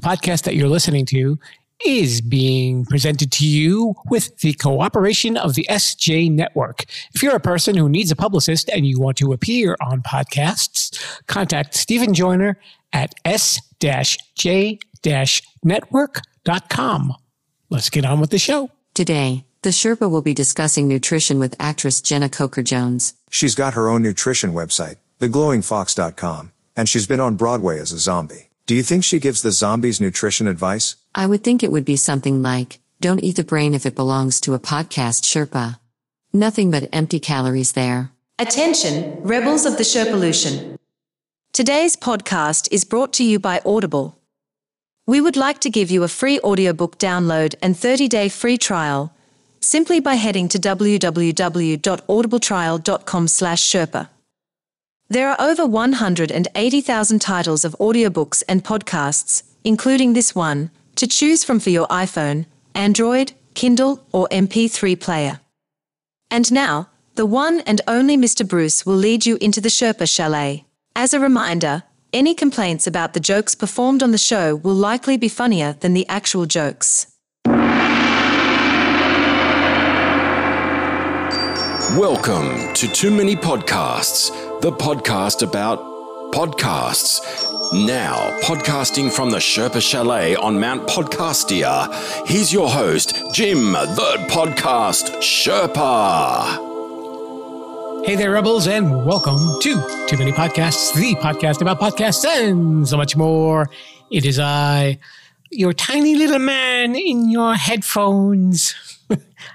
The podcast that you're listening to is being presented to you with the cooperation of the SJ Network. If you're a person who needs a publicist and you want to appear on podcasts, contact Stephen Joyner at s-j-network.com. Let's get on with the show. Today, the Sherpa will be discussing nutrition with actress Jenna Coker Jones. She's got her own nutrition website, theglowingfox.com, and she's been on Broadway as a zombie. Do you think she gives the zombies nutrition advice? I would think it would be something like, don't eat the brain if it belongs to a podcast Sherpa. Nothing but empty calories there. Attention, rebels of the Sherpolution. Today's podcast is brought to you by Audible. We would like to give you a free audiobook download and 30-day free trial simply by heading to www.audibletrial.com/sherpa. There are over 180,000 titles of audiobooks and podcasts, including this one, to choose from for your iPhone, Android, Kindle, or MP3 player. And now, the one and only Mr. Bruce will lead you into the Sherpa Chalet. As a reminder, any complaints about the jokes performed on the show will likely be funnier than the actual jokes. Welcome to Too Many Podcasts, the podcast about podcasts. Now, podcasting from the Sherpa Chalet on Mount Podcastia, here's your host, Jim, the podcast Sherpa. Hey there, Rebels, and welcome to Too Many Podcasts, the podcast about podcasts and so much more. It is I, your tiny little man in your headphones.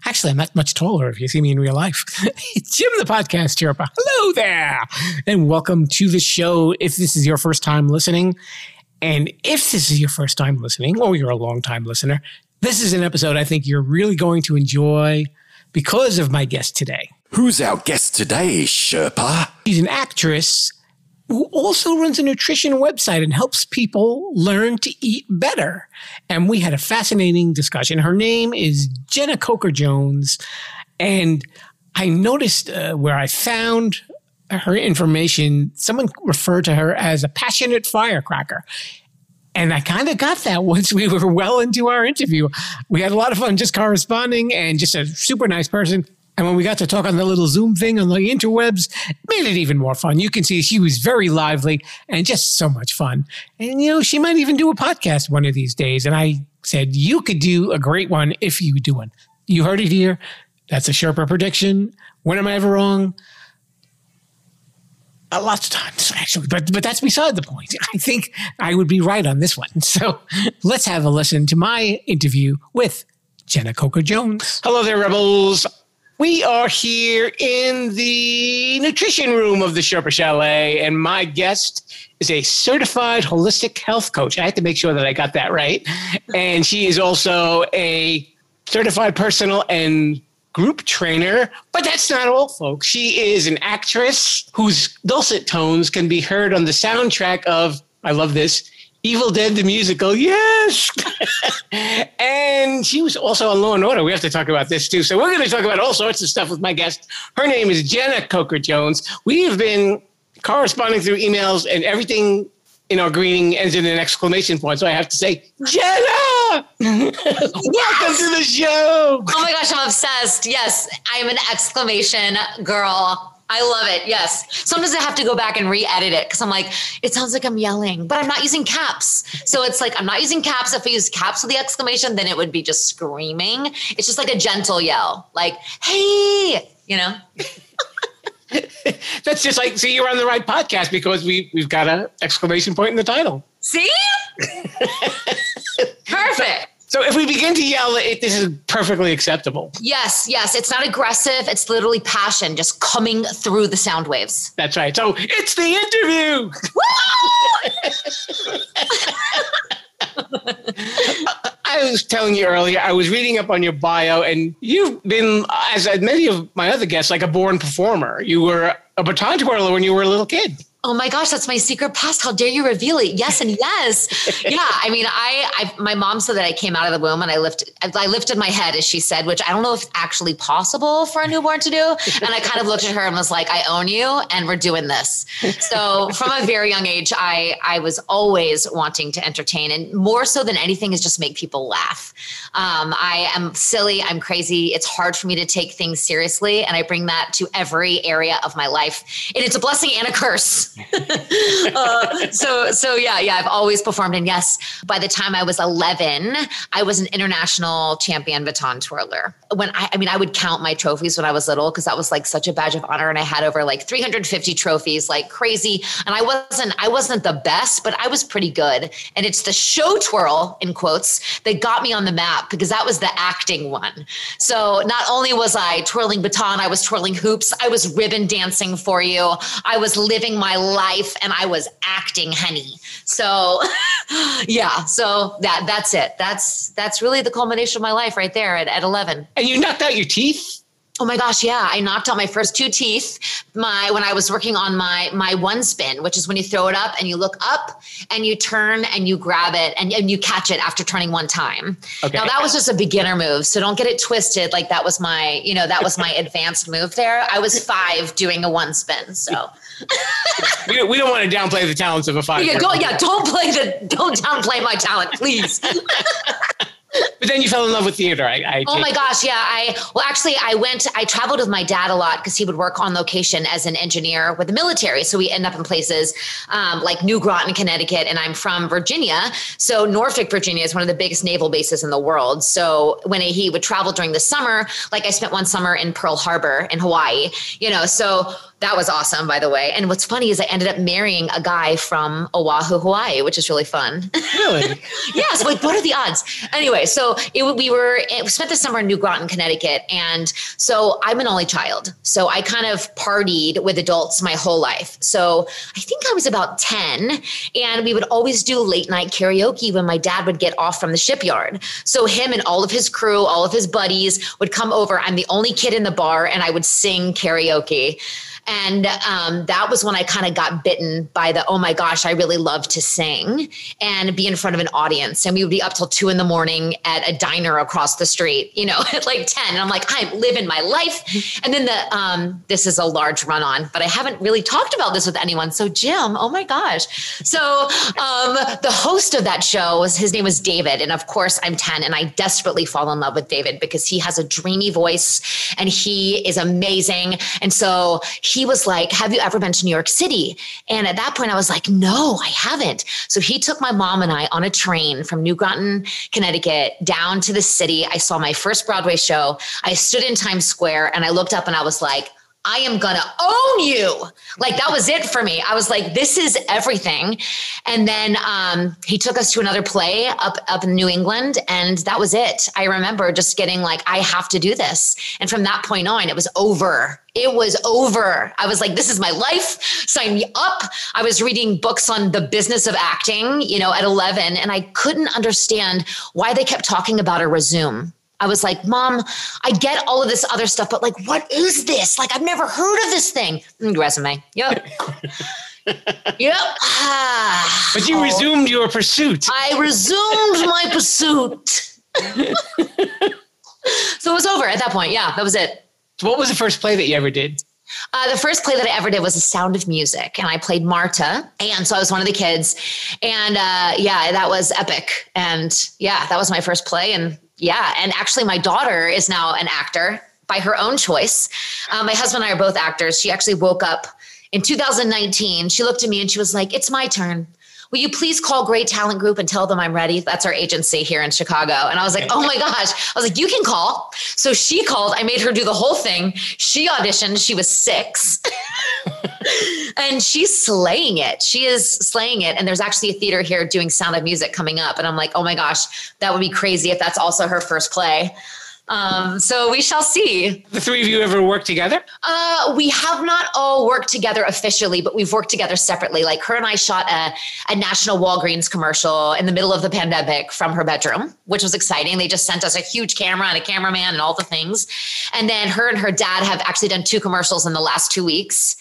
Actually, I'm not much taller if you see me in real life. It's Jim, the podcast Sherpa. Hello there, and welcome to the show. If this is your first time listening, and if this is your first time listening, or you're a long time listener, this is an episode I think you're really going to enjoy because of my guest today. Who's our guest today, Sherpa? She's an actress who also runs a nutrition website and helps people learn to eat better. And we had a fascinating discussion. Her name is Jenna Coker Jones. And I noticed uh, where I found her information, someone referred to her as a passionate firecracker. And I kind of got that once we were well into our interview. We had a lot of fun just corresponding and just a super nice person. And when we got to talk on the little Zoom thing on the interwebs, it made it even more fun. You can see she was very lively and just so much fun. And, you know, she might even do a podcast one of these days. And I said, you could do a great one if you do one. You heard it here. That's a Sherpa prediction. When am I ever wrong? Uh, lots of times, actually, but but that's beside the point. I think I would be right on this one. So let's have a listen to my interview with Jenna Coker Jones. Hello there, Rebels. We are here in the nutrition room of the Sherpa Chalet, and my guest is a certified holistic health coach. I had to make sure that I got that right. And she is also a certified personal and group trainer. But that's not all, folks. She is an actress whose dulcet tones can be heard on the soundtrack of, I love this, Evil Dead the musical, yes. and she was also on Law and Order. We have to talk about this too. So we're going to talk about all sorts of stuff with my guest. Her name is Jenna Coker Jones. We have been corresponding through emails, and everything in our greeting ends in an exclamation point. So I have to say, Jenna, welcome to the show. Oh my gosh, I'm obsessed. Yes, I am an exclamation girl. I love it. Yes. Sometimes I have to go back and re-edit it because I'm like, it sounds like I'm yelling, but I'm not using caps. So it's like I'm not using caps. If I use caps with the exclamation, then it would be just screaming. It's just like a gentle yell, like, hey, you know. That's just like, see, you're on the right podcast because we we've got an exclamation point in the title. See? Perfect. So if we begin to yell, it, this is perfectly acceptable. Yes, yes. It's not aggressive. It's literally passion just coming through the sound waves. That's right. So it's the interview. I was telling you earlier, I was reading up on your bio, and you've been, as many of my other guests, like a born performer. You were a baton twirler when you were a little kid. Oh my gosh, that's my secret past. How dare you reveal it? Yes and yes. yeah. I mean, I, I, my mom said that I came out of the womb and I lifted, I lifted my head, as she said, which I don't know if it's actually possible for a newborn to do. And I kind of looked at her and was like, I own you and we're doing this. So from a very young age, I, I was always wanting to entertain and more so than anything is just make people laugh. Um, I am silly. I'm crazy. It's hard for me to take things seriously. And I bring that to every area of my life. And it's a blessing and a curse. uh, so so yeah yeah I've always performed. And yes by the time I was 11 I was an international champion baton twirler. When I I mean I would count my trophies when I was little because that was like such a badge of honor. And I had over like 350 trophies like crazy. And I wasn't I wasn't the best but I was pretty good. And it's the show twirl in quotes that got me on the map because that was the acting one. So not only was I twirling baton I was twirling hoops I was ribbon dancing for you. I was living my life and I was acting honey. So yeah, so that that's it. That's that's really the culmination of my life right there at, at 11. And you knocked out your teeth? Oh my gosh, yeah. I knocked out my first two teeth. My when I was working on my my one spin, which is when you throw it up and you look up and you turn and you grab it and, and you catch it after turning one time. Okay. Now that was just a beginner move. So don't get it twisted like that was my, you know, that was my advanced move there. I was five doing a one spin. So we, don't, we don't want to downplay the talents of a five. Yeah, don't, yeah, don't play the don't downplay my talent, please. but then you fell in love with theater. I, I oh my gosh, yeah. I well, actually, I went. I traveled with my dad a lot because he would work on location as an engineer with the military. So we end up in places um, like New Groton, Connecticut, and I'm from Virginia. So Norfolk, Virginia, is one of the biggest naval bases in the world. So when he would travel during the summer, like I spent one summer in Pearl Harbor in Hawaii, you know, so that was awesome, by the way. And what's funny is I ended up marrying a guy from Oahu, Hawaii, which is really fun. Really? yes. Like, what are the odds? Anyway, so it, we were we spent the summer in New Groton, Connecticut, and so I'm an only child. So I kind of partied with adults my whole life. So I think I was about ten, and we would always do late night karaoke when my dad would get off from the shipyard. So him and all of his crew, all of his buddies would come over. I'm the only kid in the bar, and I would sing karaoke. And um, that was when I kind of got bitten by the, oh my gosh, I really love to sing and be in front of an audience. And we would be up till two in the morning at a diner across the street, you know, at like 10. And I'm like, I'm living my life. And then the, um, this is a large run on, but I haven't really talked about this with anyone. So, Jim, oh my gosh. So, um, the host of that show was, his name was David. And of course, I'm 10 and I desperately fall in love with David because he has a dreamy voice and he is amazing. And so, he was like, Have you ever been to New York City? And at that point, I was like, No, I haven't. So he took my mom and I on a train from New Groton, Connecticut, down to the city. I saw my first Broadway show. I stood in Times Square and I looked up and I was like, I am gonna own you. Like that was it for me. I was like, this is everything. And then um, he took us to another play up up in New England, and that was it. I remember just getting like, I have to do this. And from that point on, it was over. It was over. I was like, this is my life. Sign me up. I was reading books on the business of acting, you know, at 11, and I couldn't understand why they kept talking about a resume. I was like, Mom, I get all of this other stuff, but like, what is this? Like, I've never heard of this thing. Mm, resume. Yep. yep. Ah. But you oh. resumed your pursuit. I resumed my pursuit. so it was over at that point. Yeah, that was it. So what was the first play that you ever did? Uh, the first play that I ever did was The Sound of Music, and I played Marta. And so I was one of the kids. And uh, yeah, that was epic. And yeah, that was my first play. And yeah. And actually, my daughter is now an actor by her own choice. Um, my husband and I are both actors. She actually woke up in 2019. She looked at me and she was like, It's my turn. Will you please call Gray Talent Group and tell them I'm ready? That's our agency here in Chicago. And I was like, oh my gosh. I was like, you can call. So she called. I made her do the whole thing. She auditioned. She was six. and she's slaying it. She is slaying it. And there's actually a theater here doing Sound of Music coming up. And I'm like, oh my gosh, that would be crazy if that's also her first play. Um, so we shall see. The three of you ever worked together? Uh, we have not all worked together officially, but we've worked together separately. Like her and I shot a, a national Walgreens commercial in the middle of the pandemic from her bedroom, which was exciting. They just sent us a huge camera and a cameraman and all the things. And then her and her dad have actually done two commercials in the last two weeks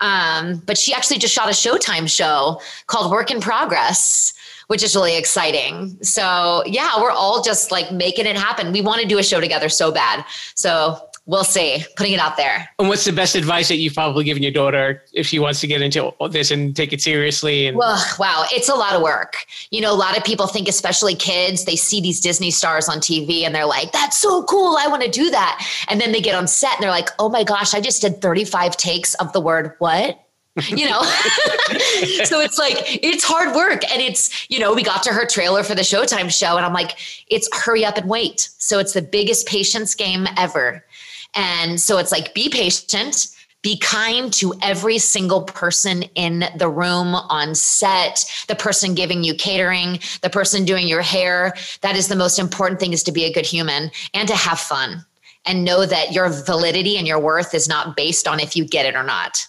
Um, but she actually just shot a Showtime show called Work in Progress, which is really exciting. So yeah, we're all just like making it happen. We want to do a show together so bad. So we'll see. Putting it out there. And what's the best advice that you've probably given your daughter if she wants to get into this and take it seriously? And well, wow, it's a lot of work. You know, a lot of people think, especially kids, they see these Disney stars on TV and they're like, "That's so cool! I want to do that." And then they get on set and they're like, "Oh my gosh, I just did 35 takes of the word what." you know so it's like it's hard work and it's you know we got to her trailer for the showtime show and i'm like it's hurry up and wait so it's the biggest patience game ever and so it's like be patient be kind to every single person in the room on set the person giving you catering the person doing your hair. That is the most important thing is to be a good human and to have fun and know that your validity and your worth is not based on if you get it or not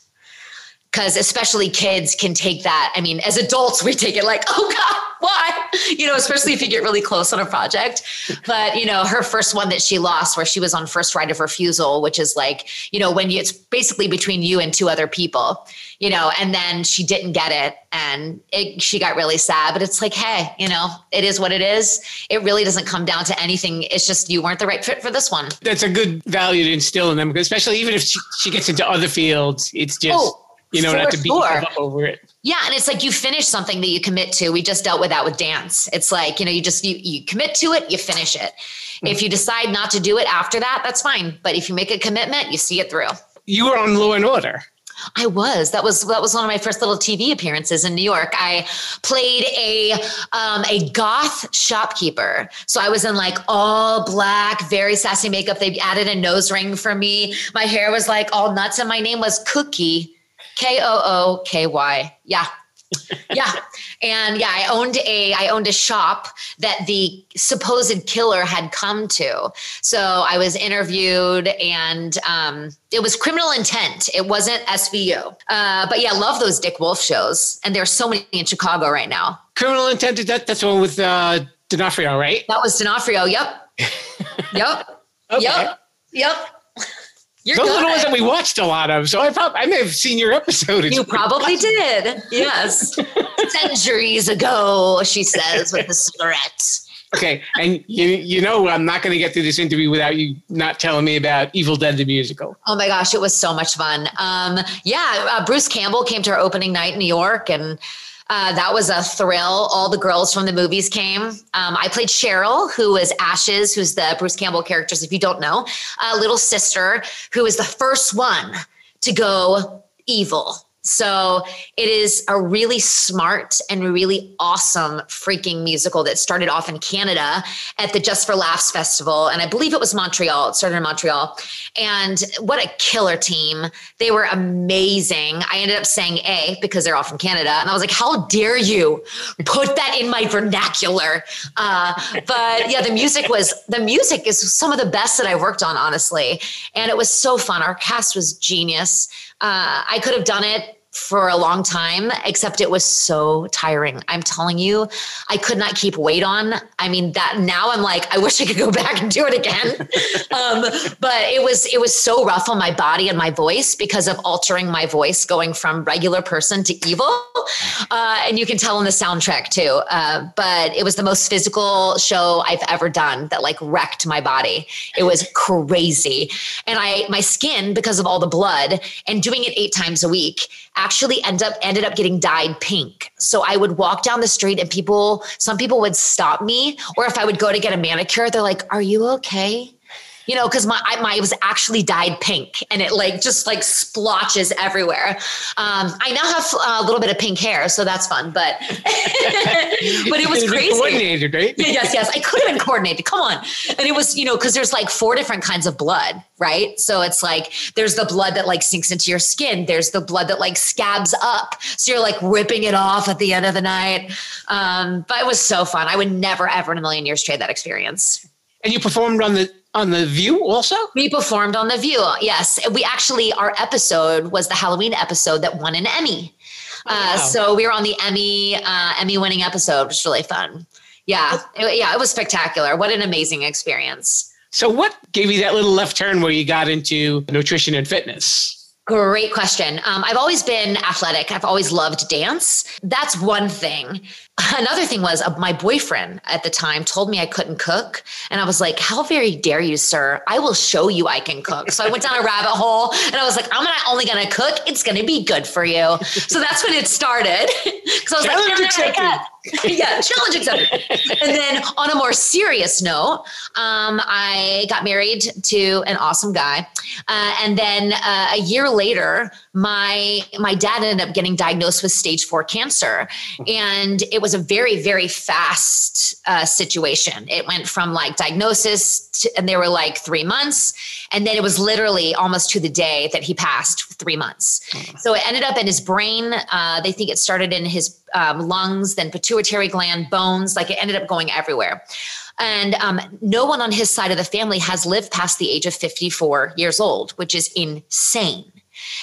because especially kids can take that. I mean, as adults, we take it like, oh God, why? You know, especially if you get really close on a project. But, you know, her first one that she lost, where she was on first right of refusal, which is like, you know, when you, it's basically between you and two other people, you know, and then she didn't get it and it, she got really sad. But it's like, hey, you know, it is what it is. It really doesn't come down to anything. It's just you weren't the right fit for this one. That's a good value to instill in them, especially even if she, she gets into other fields, it's just. Oh you know, not to beat up over it. Yeah, and it's like you finish something that you commit to. We just dealt with that with dance. It's like you know, you just you you commit to it, you finish it. Mm-hmm. If you decide not to do it after that, that's fine. But if you make a commitment, you see it through. You were on Law and Order. I was. That was that was one of my first little TV appearances in New York. I played a um, a goth shopkeeper. So I was in like all black, very sassy makeup. They added a nose ring for me. My hair was like all nuts, and my name was Cookie. K O O K Y. Yeah. yeah. And yeah, I owned a I owned a shop that the supposed killer had come to. So I was interviewed and um, it was criminal intent. It wasn't SVU. Uh, but yeah, love those Dick Wolf shows. And there's so many in Chicago right now. Criminal intent, that, that's the one with uh, D'Onofrio, right? That was D'Onofrio. Yep. yep. Okay. Yep. Yep. You're Those good. are the ones that we watched a lot of. So I probably I may have seen your episode. You probably did. Yes. Centuries ago, she says with the cigarette. Okay. And you you know I'm not gonna get through this interview without you not telling me about Evil Dead the musical. Oh my gosh, it was so much fun. Um, yeah, uh, Bruce Campbell came to our opening night in New York and uh, that was a thrill. All the girls from the movies came. Um, I played Cheryl, who was Ash's, who's the Bruce Campbell characters, if you don't know, a little sister who was the first one to go evil so it is a really smart and really awesome freaking musical that started off in Canada at the Just for Laughs Festival. And I believe it was Montreal. It started in Montreal. And what a killer team. They were amazing. I ended up saying A because they're all from Canada. And I was like, how dare you put that in my vernacular? Uh, but yeah, the music was, the music is some of the best that I worked on, honestly. And it was so fun. Our cast was genius. Uh, I could have done it for a long time, except it was so tiring. I'm telling you, I could not keep weight on. I mean, that now I'm like, I wish I could go back and do it again. um, but it was it was so rough on my body and my voice because of altering my voice, going from regular person to evil. Uh, and you can tell in the soundtrack too. Uh, but it was the most physical show I've ever done that like wrecked my body. It was crazy, and I my skin because of all the blood and doing it eight times a week actually end up ended up getting dyed pink. So I would walk down the street and people, some people would stop me, or if I would go to get a manicure, they're like, "Are you okay?" You know, because my my was actually dyed pink and it like just like splotches everywhere. Um, I now have a little bit of pink hair, so that's fun. But but it was crazy. Coordinated, right? yes, yes. I could have been coordinated. Come on, and it was you know because there's like four different kinds of blood, right? So it's like there's the blood that like sinks into your skin. There's the blood that like scabs up, so you're like ripping it off at the end of the night. Um, but it was so fun. I would never ever in a million years trade that experience. And you performed on the on the View also? We performed on the View. Yes, we actually our episode was the Halloween episode that won an Emmy. Oh, uh, wow. so we were on the Emmy uh, Emmy winning episode, which was really fun. Yeah, it, yeah, it was spectacular. What an amazing experience. So, what gave you that little left turn where you got into nutrition and fitness? Great question. Um, I've always been athletic. I've always loved dance. That's one thing. Another thing was uh, my boyfriend at the time told me I couldn't cook. And I was like, How very dare you, sir? I will show you I can cook. So I went down a rabbit hole and I was like, I'm not only going to cook, it's going to be good for you. So that's when it started. Because I was Challenge like, accepted. yeah, challenge accepted. and then on a more serious note, um, I got married to an awesome guy. Uh, and then uh, a year later, my my dad ended up getting diagnosed with stage four cancer, and it was a very very fast uh, situation. It went from like diagnosis, to, and they were like three months, and then it was literally almost to the day that he passed, three months. So it ended up in his brain. Uh, they think it started in his um, lungs, then pituitary gland, bones. Like it ended up going everywhere. And um, no one on his side of the family has lived past the age of 54 years old, which is insane.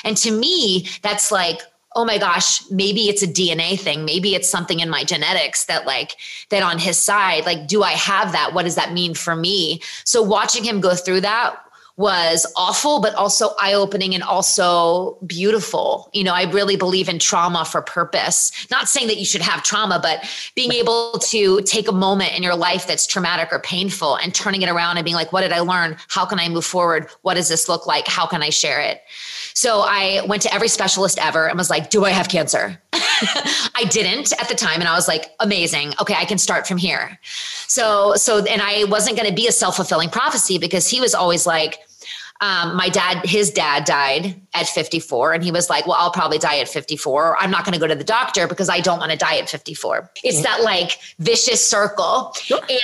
And to me, that's like, oh my gosh, maybe it's a DNA thing. Maybe it's something in my genetics that, like, that on his side, like, do I have that? What does that mean for me? So watching him go through that was awful, but also eye opening and also beautiful. You know, I really believe in trauma for purpose. Not saying that you should have trauma, but being able to take a moment in your life that's traumatic or painful and turning it around and being like, what did I learn? How can I move forward? What does this look like? How can I share it? So I went to every specialist ever and was like, do I have cancer? I didn't at the time. And I was like, amazing. Okay, I can start from here. So, so, and I wasn't going to be a self fulfilling prophecy because he was always like, um, my dad, his dad died at 54, and he was like, Well, I'll probably die at 54, or I'm not going to go to the doctor because I don't want to die at 54. It's that like vicious circle.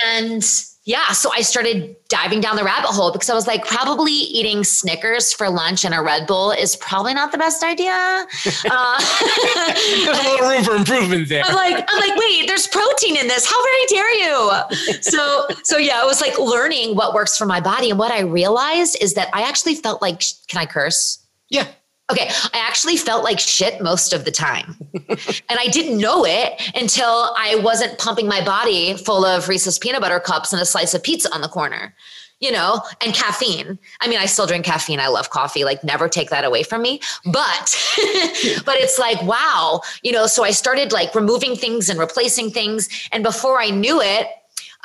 And yeah, so I started diving down the rabbit hole because I was like, probably eating Snickers for lunch and a Red Bull is probably not the best idea. Uh, There's a little room for improvement there. I'm like, I'm like, wait, there's protein in this. How very dare you? So, so yeah, it was like learning what works for my body. And what I realized is that I actually felt like, can I curse? Yeah. Okay, I actually felt like shit most of the time. and I didn't know it until I wasn't pumping my body full of Reese's peanut butter cups and a slice of pizza on the corner, you know, and caffeine. I mean, I still drink caffeine. I love coffee, like never take that away from me. But but it's like, wow, you know, so I started like removing things and replacing things and before I knew it,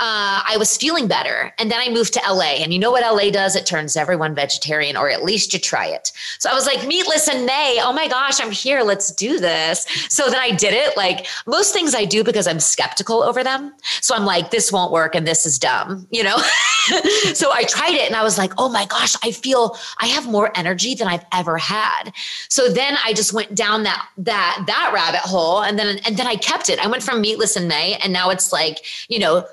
uh, I was feeling better. And then I moved to LA. And you know what LA does? It turns everyone vegetarian, or at least you try it. So I was like, meatless in May. Oh my gosh, I'm here. Let's do this. So then I did it. Like most things I do because I'm skeptical over them. So I'm like, this won't work and this is dumb, you know? so I tried it and I was like, oh my gosh, I feel I have more energy than I've ever had. So then I just went down that that that rabbit hole and then and then I kept it. I went from meatless in May and now it's like, you know,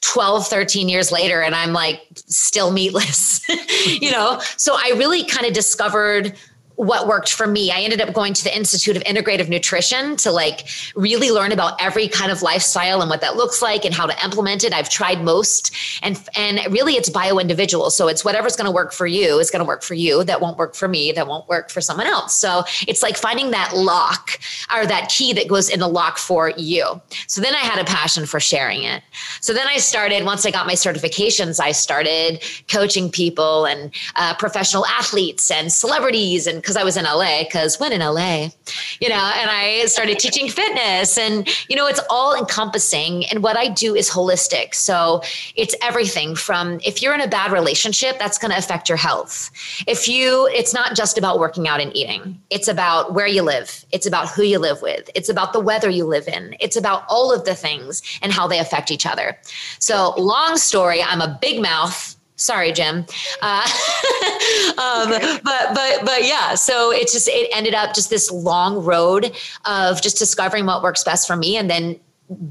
12 13 years later and i'm like still meatless you know? So i really kind of discovered what worked for me. I ended up going to the Institute of Integrative Nutrition to like really learn about every kind of lifestyle and what that looks like and how to implement it. I've tried most and and really it's bio individual. So it's whatever's going to work for you is going to work for you. That won't work for me. That won't work for someone else. So it's like finding that lock or that key that goes in the lock for you. So then I had a passion for sharing it. So then I started once I got my certifications, I started coaching people and uh, professional athletes and celebrities and because I was in LA, because when in LA, you know, and I started teaching fitness and, you know, it's all encompassing. And what I do is holistic. So it's everything from if you're in a bad relationship, that's going to affect your health. If you, it's not just about working out and eating, it's about where you live, it's about who you live with, it's about the weather you live in, it's about all of the things and how they affect each other. So, long story, I'm a big mouth sorry jim. Uh, um, but but but yeah so it just it ended up just this long road of just discovering what works best for me and then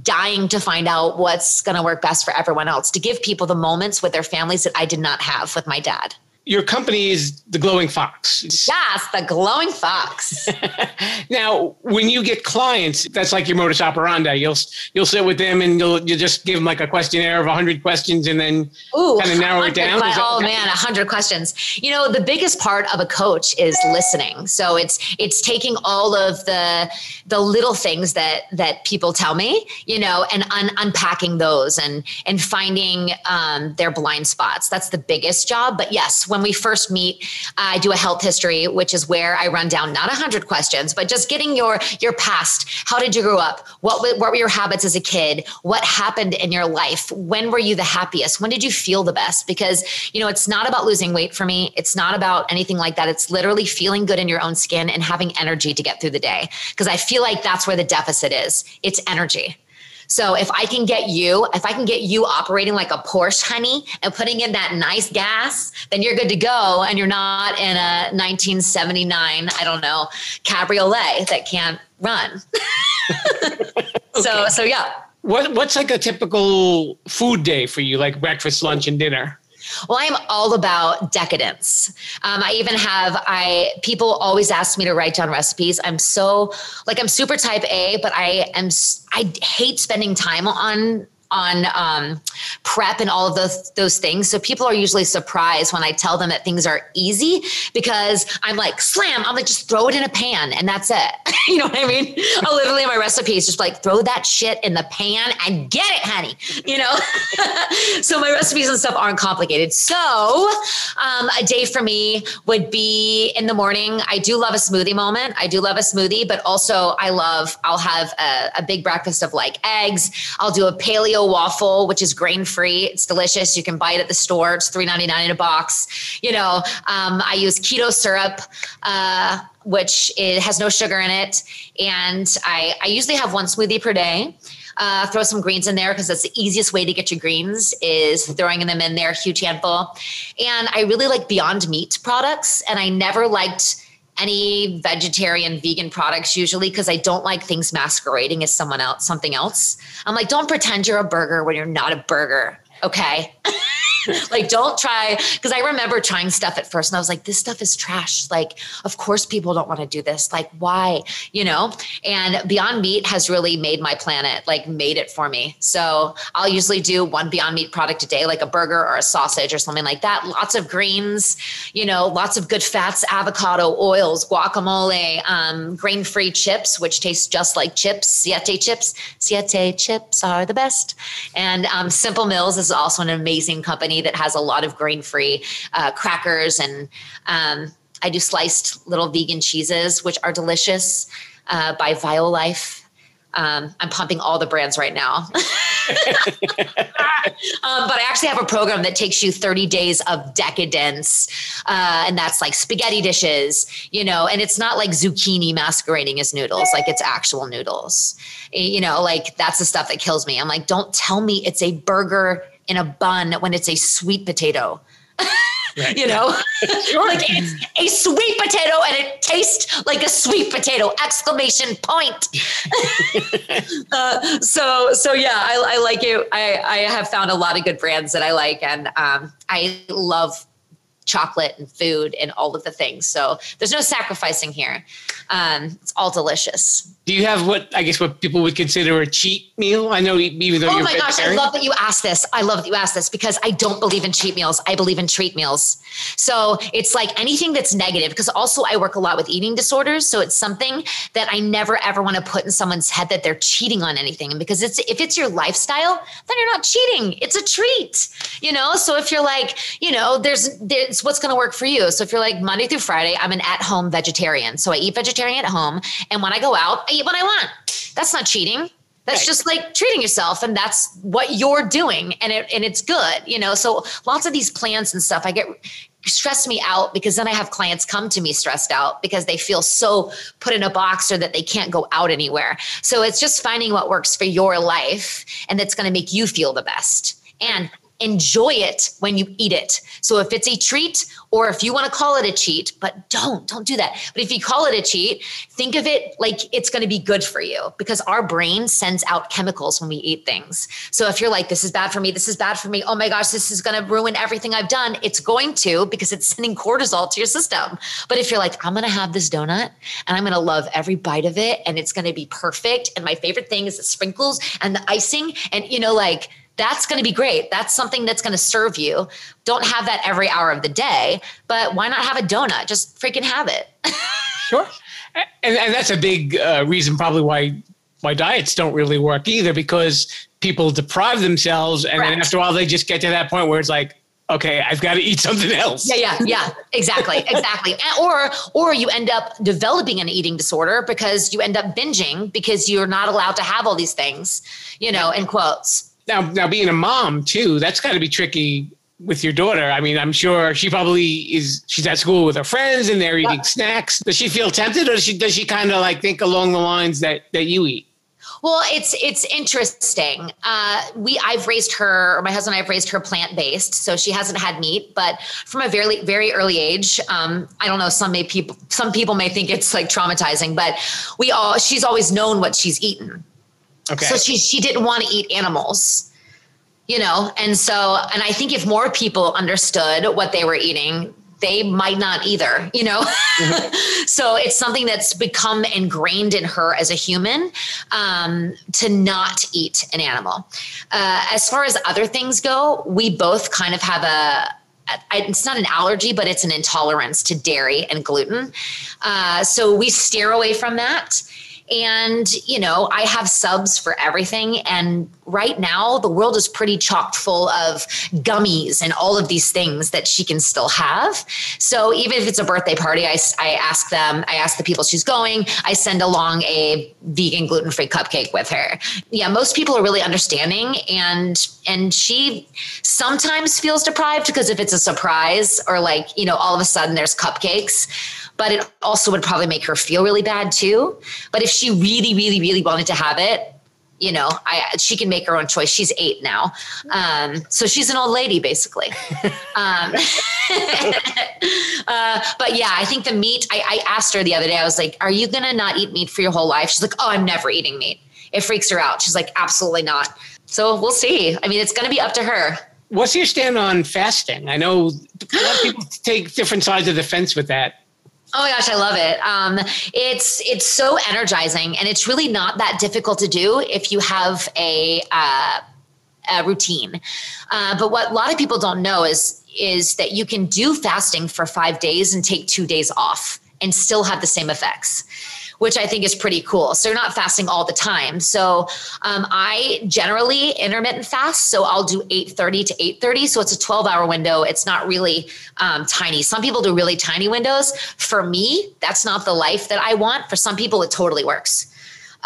dying to find out what's going to work best for everyone else to give people the moments with their families that i did not have with my dad Your company is the Glowing Fox. yes the glowing fox Now, when you get clients, that's like your modus operandi. You'll you'll sit with them and you'll you just give them like a questionnaire of hundred questions and then kind of narrow it down. that- oh man, a hundred questions. You know, the biggest part of a coach is listening. So it's it's taking all of the the little things that that people tell me, you know, and un- unpacking those and and finding um, their blind spots. That's the biggest job. But yes, when when we first meet, I do a health history, which is where I run down not 100 questions, but just getting your your past. How did you grow up? What what were your habits as a kid? What happened in your life? When were you the happiest? When did you feel the best? Because you know, it's not about losing weight for me. It's not about anything like that. It's literally feeling good in your own skin and having energy to get through the day. Because I feel like that's where the deficit is. It's energy. So if I can get you, if I can get you operating like a Porsche, honey, and putting in that nice gas, then you're good to go. And you're not in a 1979, I don't know, cabriolet that can't run. okay. So, so yeah. What, what's like a typical food day for you, like breakfast, lunch, and dinner? Well, I'm all about decadence. Um, I even have I people always ask me to write down recipes. I'm so like I'm super type A, but I am I hate spending time on on um, prep and all of those those things. So people are usually surprised when I tell them that things are easy because I'm like, slam, I'm like, just throw it in a pan and that's it. you know what I mean? I literally my recipe is just like throw that shit in the pan and get it, honey. You know? so my recipes and stuff aren't complicated. So um, a day for me would be in the morning. I do love a smoothie moment. I do love a smoothie, but also I love, I'll have a, a big breakfast of like eggs. I'll do a paleo waffle, which is grain free. It's delicious. You can buy it at the store. It's three ninety nine in a box. You know, um, I use keto syrup. Uh, which it has no sugar in it. And I, I usually have one smoothie per day. Uh, throw some greens in there because that's the easiest way to get your greens is throwing them in there, huge handful. And I really like Beyond Meat products, and I never liked any vegetarian vegan products usually because I don't like things masquerading as someone else, something else. I'm like, don't pretend you're a burger when you're not a burger. Okay. like don't try because I remember trying stuff at first and I was like, this stuff is trash. Like, of course people don't want to do this. Like, why? You know? And Beyond Meat has really made my planet, like made it for me. So I'll usually do one Beyond Meat product a day, like a burger or a sausage or something like that. Lots of greens, you know, lots of good fats, avocado, oils, guacamole, um, grain-free chips, which taste just like chips, siete chips. Siete chips are the best. And um, Simple Mills is also an amazing company that has a lot of grain free uh, crackers and um, I do sliced little vegan cheeses, which are delicious uh, by Violife. Um, I'm pumping all the brands right now. um, but I actually have a program that takes you 30 days of decadence. Uh, and that's like spaghetti dishes, you know, and it's not like zucchini masquerading as noodles, like it's actual noodles. You know, like that's the stuff that kills me. I'm like, don't tell me it's a burger in a bun when it's a sweet potato. Right. you know, sure. like it's a sweet potato and it tastes like a sweet potato! Exclamation point. uh, so, so yeah, I, I like it. I, I have found a lot of good brands that I like, and um, I love chocolate and food and all of the things. So there's no sacrificing here. Um, it's all delicious. Do you have what I guess what people would consider a cheat meal? I know even though oh you're my gosh, I love that you asked this. I love that you asked this because I don't believe in cheat meals. I believe in treat meals. So it's like anything that's negative because also I work a lot with eating disorders. So it's something that I never ever want to put in someone's head that they're cheating on anything. And because it's if it's your lifestyle, then you're not cheating. It's a treat. You know. So if you're like, you know, there's there's what's going to work for you. So if you're like Monday through Friday, I'm an at home vegetarian. So I eat vegetarian at home, and when I go out, I eat what I want. That's not cheating. That's right. just like treating yourself, and that's what you're doing, and it and it's good, you know. So lots of these plans and stuff, I get stress me out because then I have clients come to me stressed out because they feel so put in a box or that they can't go out anywhere. So it's just finding what works for your life and that's going to make you feel the best. And enjoy it when you eat it. So if it's a treat or if you want to call it a cheat, but don't, don't do that. But if you call it a cheat, think of it like it's going to be good for you because our brain sends out chemicals when we eat things. So if you're like, this is bad for me, this is bad for me, oh my gosh, this is going to ruin everything I've done, it's going to because it's sending cortisol to your system. But if you're like, I'm going to have this donut and I'm going to love every bite of it and it's going to be perfect. And my favorite thing is the sprinkles and the icing. And, you know, like, that's going to be great. That's something that's going to serve you. Don't have that every hour of the day, but why not have a donut? Just freaking have it. sure. And, and, that's a big uh, reason probably why why diets don't really work either because people deprive themselves and Correct. then after a while they just get to that point where it's like okay, I've got to eat something else. Yeah, yeah, yeah, exactly, exactly. And- Or, or you end up developing an eating disorder because you end up binging because you're not allowed to have all these things, you know, in quotes. Now, now being a mom too, that's got to be tricky with your daughter. I mean, I'm sure she probably is. She's at school with her friends and they're eating snacks. Does she feel tempted, or does she does she kind of like think along the lines that that you eat? Well, it's it's interesting. Uh, we I've raised her, or my husband and I've raised her plant based, so she hasn't had meat. But from a very very early age, um, I don't know. Some may people some people may think it's like traumatizing, but we all she's always known what she's eaten. Okay. So she she didn't want to eat animals, you know. And so and I think if more people understood what they were eating, they might not either, you know. so it's something that's become ingrained in her as a human um, to not eat an animal. Uh, as far as other things go, we both kind of have a, it's not an allergy, but it's an intolerance to dairy and gluten. Uh, so we steer away from that. And, you know, I have subs for everything. And right now, the world is pretty chock full of gummies and all of these things that she can still have. So even if it's a birthday party, I, I ask them, I ask the people she's going, I send along a vegan gluten free cupcake with her. Yeah, most people are really understanding. And, and she sometimes feels deprived because if it's a surprise or like, you know, all of a sudden there's cupcakes but it also would probably make her feel really bad too. But if she really, really, really wanted to have it, you know, I she can make her own choice. She's eight now, um, so she's an old lady basically. um, uh, but yeah, I think the meat. I, I asked her the other day. I was like, "Are you gonna not eat meat for your whole life?" She's like, "Oh, I'm never eating meat." It freaks her out. She's like, "Absolutely not." So we'll see. I mean, it's gonna be up to her. What's your stand on fasting? I know a lot of people take different sides of the fence with that. Oh my gosh, I love it. Um, it's it's so energizing, and it's really not that difficult to do if you have a, uh, a routine. Uh, but what a lot of people don't know is is that you can do fasting for five days and take two days off and still have the same effects which I think is pretty cool. So you're not fasting all the time. So um, I generally intermittent fast. So I'll do 8:30 to 8:30. So it's a 12 hour window. It's not really um, tiny. Some people do really tiny windows. For me, that's not the life that I want. For some people, it totally works.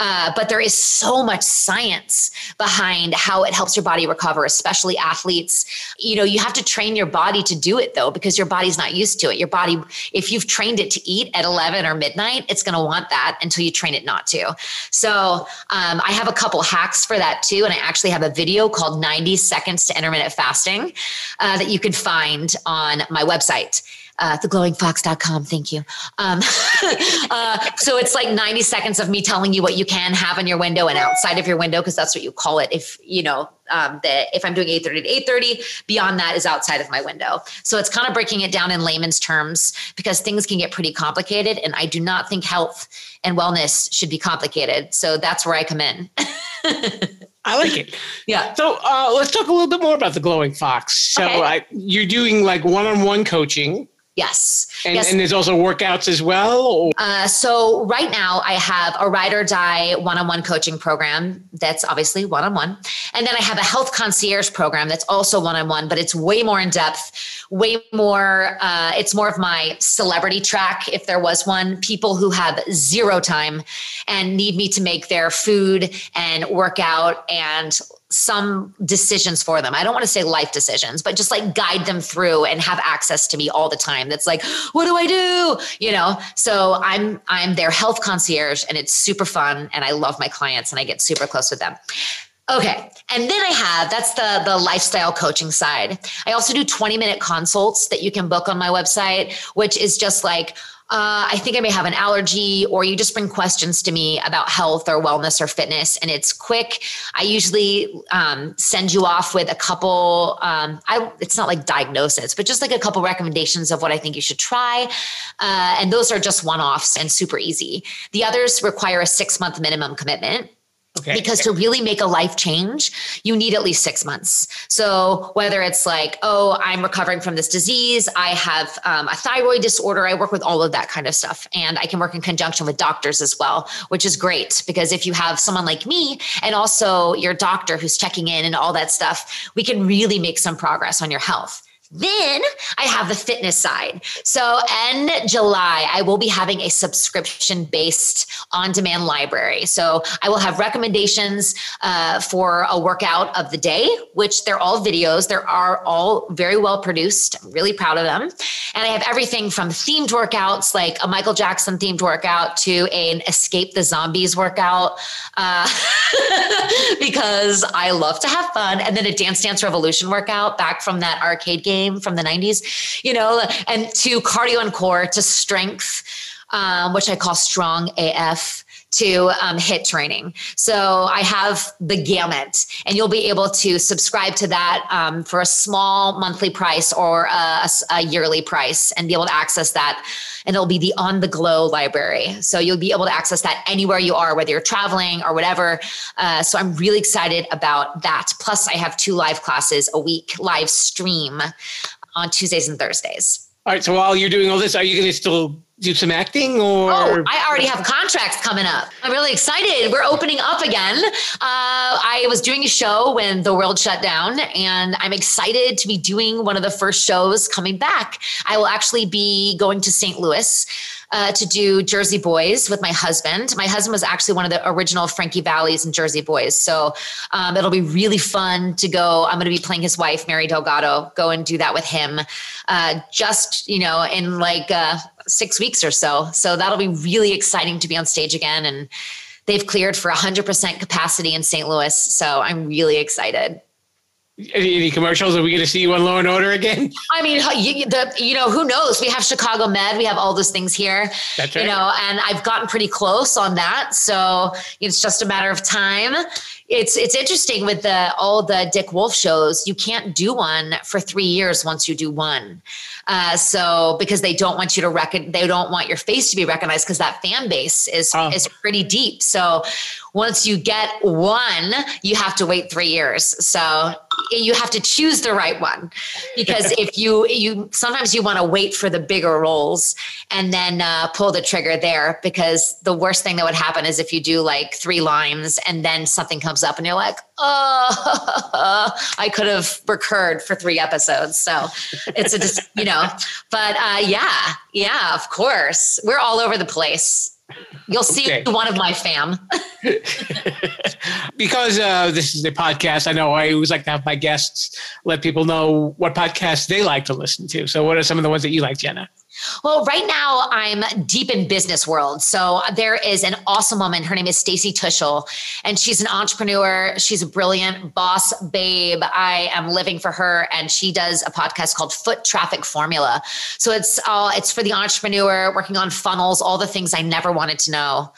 Uh, but there is so much science behind how it helps your body recover, especially athletes. You know, you have to train your body to do it though, because your body's not used to it. Your body, if you've trained it to eat at 11 or midnight, it's going to want that until you train it not to. So um, I have a couple hacks for that too. And I actually have a video called 90 Seconds to Intermittent Fasting uh, that you can find on my website uh, theglowingfox.com. Thank you. Um, uh, so it's like 90 seconds of me telling you what you can have in your window and outside of your window, because that's what you call it. If, you know, um, that if I'm doing 830 to 830, beyond that is outside of my window. So it's kind of breaking it down in layman's terms because things can get pretty complicated. And I do not think health and wellness should be complicated. So that's where I come in. I like it. yeah. So uh, let's talk a little bit more about the glowing fox. So Okay. I, you're doing like one-on-one coaching, Yes. and, yes. and there's also workouts as well. Uh, so right now I have a ride or die one-on-one coaching program that's obviously one-on-one. And then I have a health concierge program that's also one-on-one, but it's way more in depth, way more, uh, it's more of my celebrity track. If there was one, people who have zero time and need me to make their food and workout and some decisions for them. I don't want to say life decisions, but just like guide them through and have access to me all the time. That's like, what do I do? You know, so I'm I'm their health concierge and it's super fun and I love my clients and I get super close with them. Okay. And then I have that's the the lifestyle coaching side. I also do 20 minute consults that you can book on my website, which is just like uh, I think I may have an allergy, or you just bring questions to me about health or wellness or fitness, and it's quick. I usually um, send you off with a couple. Um, I it's not like diagnosis, but just like a couple recommendations of what I think you should try, uh, and those are just one offs and super easy. The others require a six month minimum commitment. Okay. Because to really make a life change, you need at least six months. So whether it's like, oh, I'm recovering from this disease, I have um, a thyroid disorder, I work with all of that kind of stuff, and I can work in conjunction with doctors as well, which is great because if you have someone like me and also your doctor who's checking in and all that stuff, we can really make some progress on your health. Then I have the fitness side. So, in July, I will be having a subscription based on demand library. So, I will have recommendations uh, for a workout of the day, which they're all videos. They are all very well produced. I'm really proud of them. And I have everything from themed workouts, like a Michael Jackson themed workout, to an Escape the Zombies workout, uh, because I love to have fun. And then a Dance Dance Revolution workout back from that arcade game from the 90s, you know, and to cardio and core to strength, um, which I call strong AF to um, HIIT training. So I have the gamut, and you'll be able to subscribe to that um, for a small monthly price or a, a, yearly price and be able to access that. And it'll be the On the Glow library. So you'll be able to access that anywhere you are, whether you're traveling or whatever. Uh, so I'm really excited about that. Plus, I have two live classes a week, live stream on Tuesdays and Thursdays. All right. So while you're doing all this, are you going to still do some acting or? Oh, I already have contracts coming up. I'm really excited. We're opening up again. Uh, I was doing a show when the world shut down, and I'm excited to be doing one of the first shows coming back. I will actually be going to St. Louis uh, to do Jersey Boys with my husband. My husband was actually one of the original Frankie Valli's and Jersey Boys. So um, it'll be really fun to go. I'm going to be playing his wife, Mary Delgado, go and do that with him uh, just, you know, in like uh, six weeks or so. So that'll be really exciting to be on stage again. And they've cleared for 100% capacity in St. Louis. So I'm really excited. Any, commercials? Are we going to see you on Law and Order again? I mean, you, the, you know, who knows? We have Chicago Med. We have all those things here. That's right. You know, and I've gotten pretty close on that. So it's just a matter of time. It's it's interesting with the all the Dick Wolf shows. You can't do one for three years once you do one. Uh, so because they don't want you to reckon, they don't want your face to be recognized because that fan base is oh. is pretty deep. So once you get one, you have to wait three years. So you have to choose the right one because if you you sometimes you want to wait for the bigger roles and then uh, pull the trigger there because the worst thing that would happen is if you do like three lines and then something comes up and you're like oh i could have recurred for three episodes so it's a you know but uh, yeah yeah of course we're all over the place You'll see okay. one of my fam. because uh, this is a podcast, I know I always like to have my guests let people know what podcasts they like to listen to. So, what are some of the ones that you like, Jenna? Well, right now I'm deep in business world. So there is an awesome woman. Her name is Stacy Tuschl, and she's an entrepreneur. She's a brilliant boss babe. I am living for her, and she does a podcast called Foot Traffic Formula. So it's all it's for the entrepreneur working on funnels, all the things I never wanted to know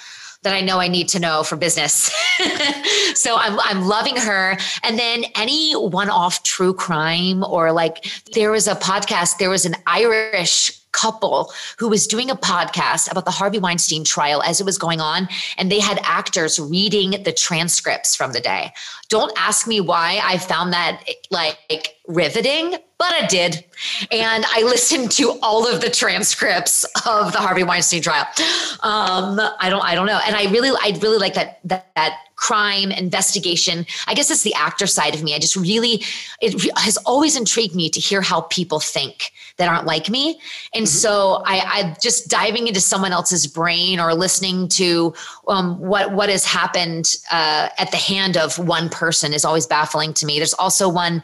that I know I need to know for business. so I'm, I'm loving her. And then any one off true crime or like there was a podcast, there was an Irish couple who was doing a podcast about the Harvey Weinstein trial as it was going on. And they had actors reading the transcripts from the day. Don't ask me why I found that like riveting, but I did. And I listened to all of the transcripts of the Harvey Weinstein trial. Um, I don't, I don't know. And I really, I really like that, that, that crime investigation. I guess it's the actor side of me. I just really, it has always intrigued me to hear how people think that aren't like me. And mm-hmm. so I, I just diving into someone else's brain or listening to um, what what has happened uh, at the hand of one person is always baffling to me. There's also one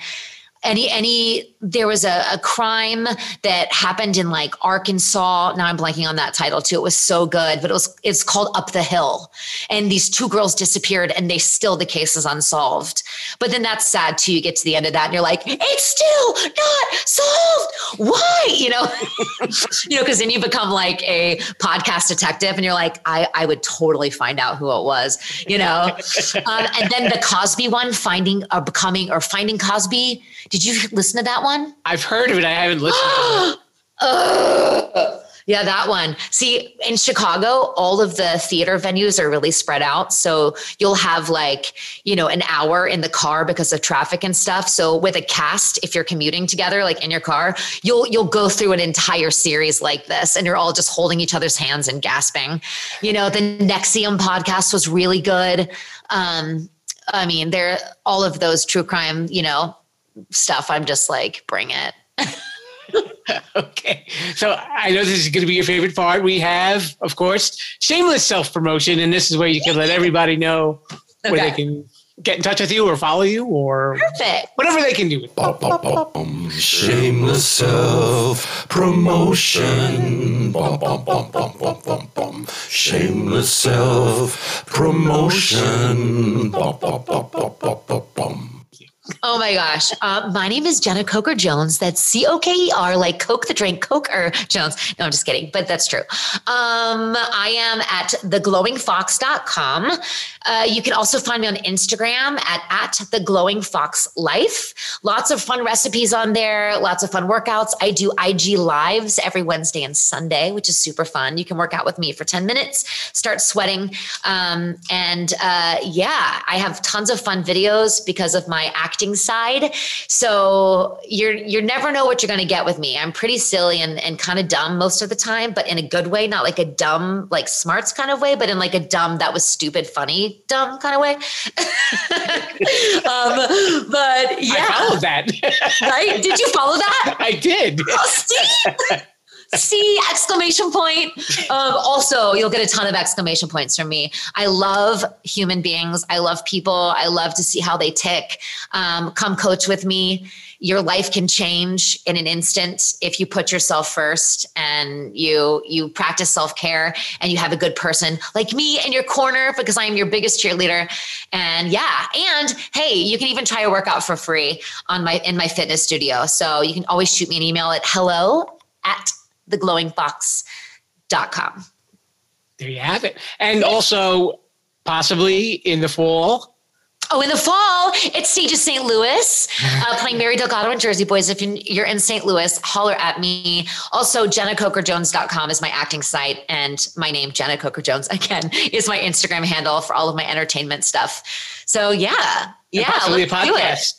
any any there was a, a, crime that happened in like arkansas. Now i'm blanking on that title too. It was so good but it was it's called up the hill. And these two girls disappeared and they still the case is unsolved. But then that's sad too. You get to the end of that and you're like it's still not solved! Why? You know? You know because then you become like a podcast detective and you're like i i would totally find out who it was you know? Um, and then the cosby one finding or becoming or finding cosby did you listen to that one? I've heard of it. I haven't listened to it. uh, yeah, that one. See, in Chicago, all of the theater venues are really spread out. So you'll have like, you know, an hour in the car because of traffic and stuff. So with a cast, if you're commuting together, like in your car, you'll you'll go through an entire series like this and you're all just holding each other's hands and gasping. You know, the NXIVM podcast was really good. Um, I mean, there all of those true crime, you know, stuff, I'm just like, bring it. Okay. So I know this is going to be your favorite part. We have, of course, shameless self promotion, and this is where you can let everybody know where they can get in touch with you or follow you or Perfect. whatever they can do. Shameless self promotion. Shameless self promotion. Oh my gosh. Uh, my name is Jenna Coker Jones. That's C O K E R, like Coke the drink, Coker Jones. No, I'm just kidding, but that's true. Um, I am at theglowingfox.com. Uh, you can also find me on Instagram at, at the glowing fox life. Lots of fun recipes on there, lots of fun workouts. I do IG lives every Wednesday and Sunday, which is super fun. You can work out with me for 10 minutes, start sweating. Um, and uh, yeah, I have tons of fun videos because of my acting side. So you're you never know what you're going to get with me. I'm pretty silly and, and kind of dumb most of the time, but in a good way, not like a dumb, like smarts kind of way, but in like a dumb that was stupid, funny, dumb kind of way. um, but yeah, I followed that. right? Did you follow that? I did. Oh, see? See, exclamation point. Um, also, you'll get a ton of exclamation points from me. I love human beings. I love people. I love to see how they tick. Um, come coach with me. Your life can change in an instant if you put yourself first and you you practice self care and you have a good person like me in your corner because I am your biggest cheerleader. And yeah, and hey, you can even try a workout for free on my in my fitness studio. So you can always shoot me an email at hello at theglowingfox.com. There you have it. And also, possibly in the fall, Oh, in the fall, it's Stages St. Louis, uh, playing Mary Delgado and Jersey Boys. If you- you're in St. Louis, holler at me. Also, JennaCokerJones.com is my acting site, and my name, Jenna Coker Jones, again, is my Instagram handle for all of my entertainment stuff. So, yeah, yeah, possibly a let's do it. podcast.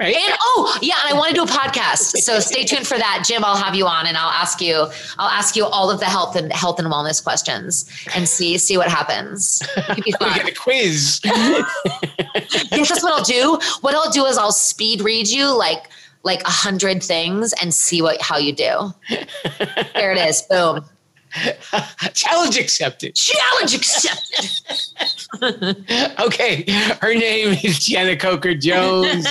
Right? And oh yeah, and I want to do a podcast. So stay tuned for that, Jim. I'll have you on, and I'll ask you. I'll ask you all of the health and health and wellness questions, and see see what happens. We get a quiz. yes, that's what I'll do. What I'll do is I'll speed read you like like a hundred things and see what how you do. There it is. Boom. Challenge accepted. Challenge accepted. Okay. Her name is Jenna Coker Jones.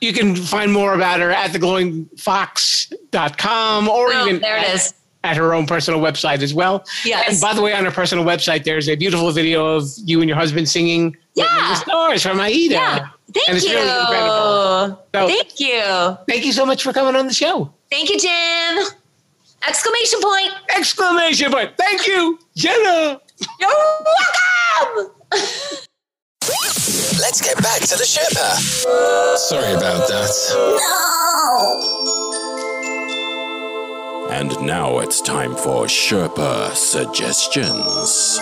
You can find more about her at theglowingfox.com or Boom, even there it at, is. at her own personal website as well. Yes. And by the way, on her personal website, there's a beautiful video of you and your husband singing Yeah. the stars from Aida. Yeah. Thank And it's you. really incredible. So- Thank you. Thank you so much for coming on the show. Thank you, Jim. Exclamation point. Exclamation point. Thank you, Jenna. You're welcome. Let's get back to the Sherpa. Sorry about that. No! And now it's time for Sherpa suggestions.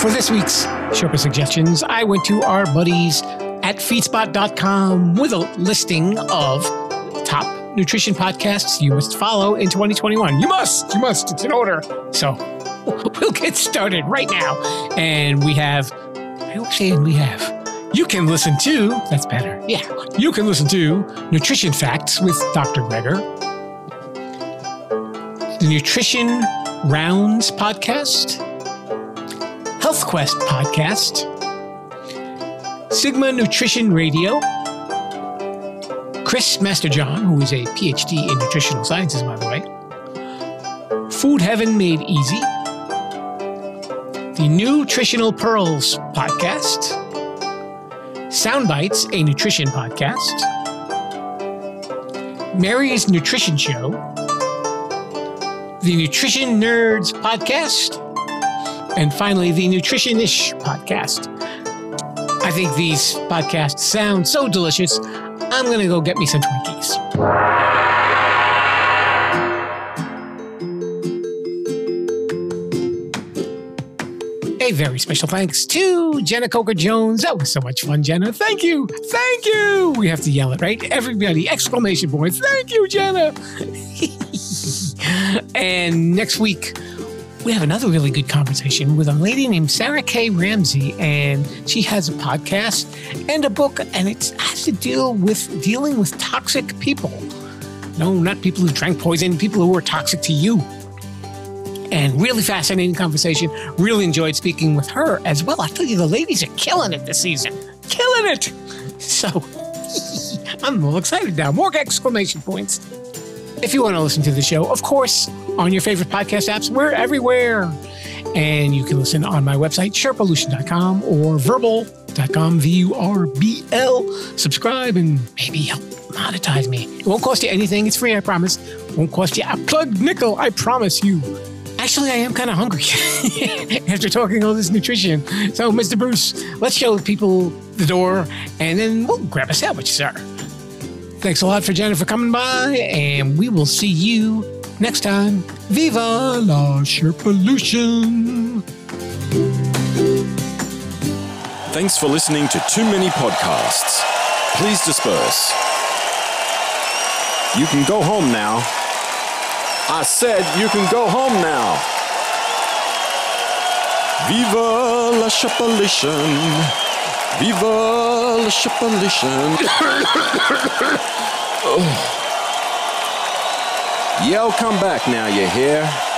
For this week's Sherpa suggestions, I went to our buddies at feedspot.com with a listing of top nutrition podcasts you must follow in 2021. You must, you must, it's in order. So we'll get started right now. And we have, I always say we have, you can listen to, that's better. Yeah, you can listen to Nutrition Facts with Dr. Greger, the Nutrition Rounds podcast. Health Quest podcast, Sigma Nutrition Radio, Chris Masterjohn, who is a PhD in nutritional sciences, by the way, Food Heaven Made Easy, the Nutritional Pearls podcast, Soundbites, a nutrition podcast, Mary's Nutrition Show, the Nutrition Nerds podcast, and finally, the Nutritionish podcast. I think these podcasts sound so delicious. I'm going to go get me some Twinkies. Very special thanks to Jenna Coker Jones. That was so much fun, Jenna. Thank you. Thank you. We have to yell it, right? Everybody, exclamation points. Thank you, Jenna. and next week, we have another really good conversation with a lady named Sarah K. Ramsey, and she has a podcast and a book, and it has to deal with dealing with toxic people. No, not people who drank poison, people who are toxic to you. And really fascinating conversation. Really enjoyed speaking with her as well. I tell you, the ladies are killing it this season. Killing it. So I'm all excited now. More exclamation points. If you want to listen to the show, of course, on your favorite podcast apps, we're everywhere. And you can listen on my website, sherpalution.com or vurbl.com, V U R B L. Subscribe and maybe help monetize me. It won't cost you anything. It's free, I promise. It won't cost you a plug nickel, I promise you. Actually, I am kind of hungry after talking all this nutrition. So, Mr. Bruce, let's show people the door and then we'll grab a sandwich, sir. Thanks a lot for Jenna for coming by, and we will see you next time. Viva la Pollution! Thanks for listening to Too Many Podcasts. Please disperse. You can go home now. I said you can go home now. Viva la Sherpalution. Viva la Sherpalution. Yell, come back now, you hear?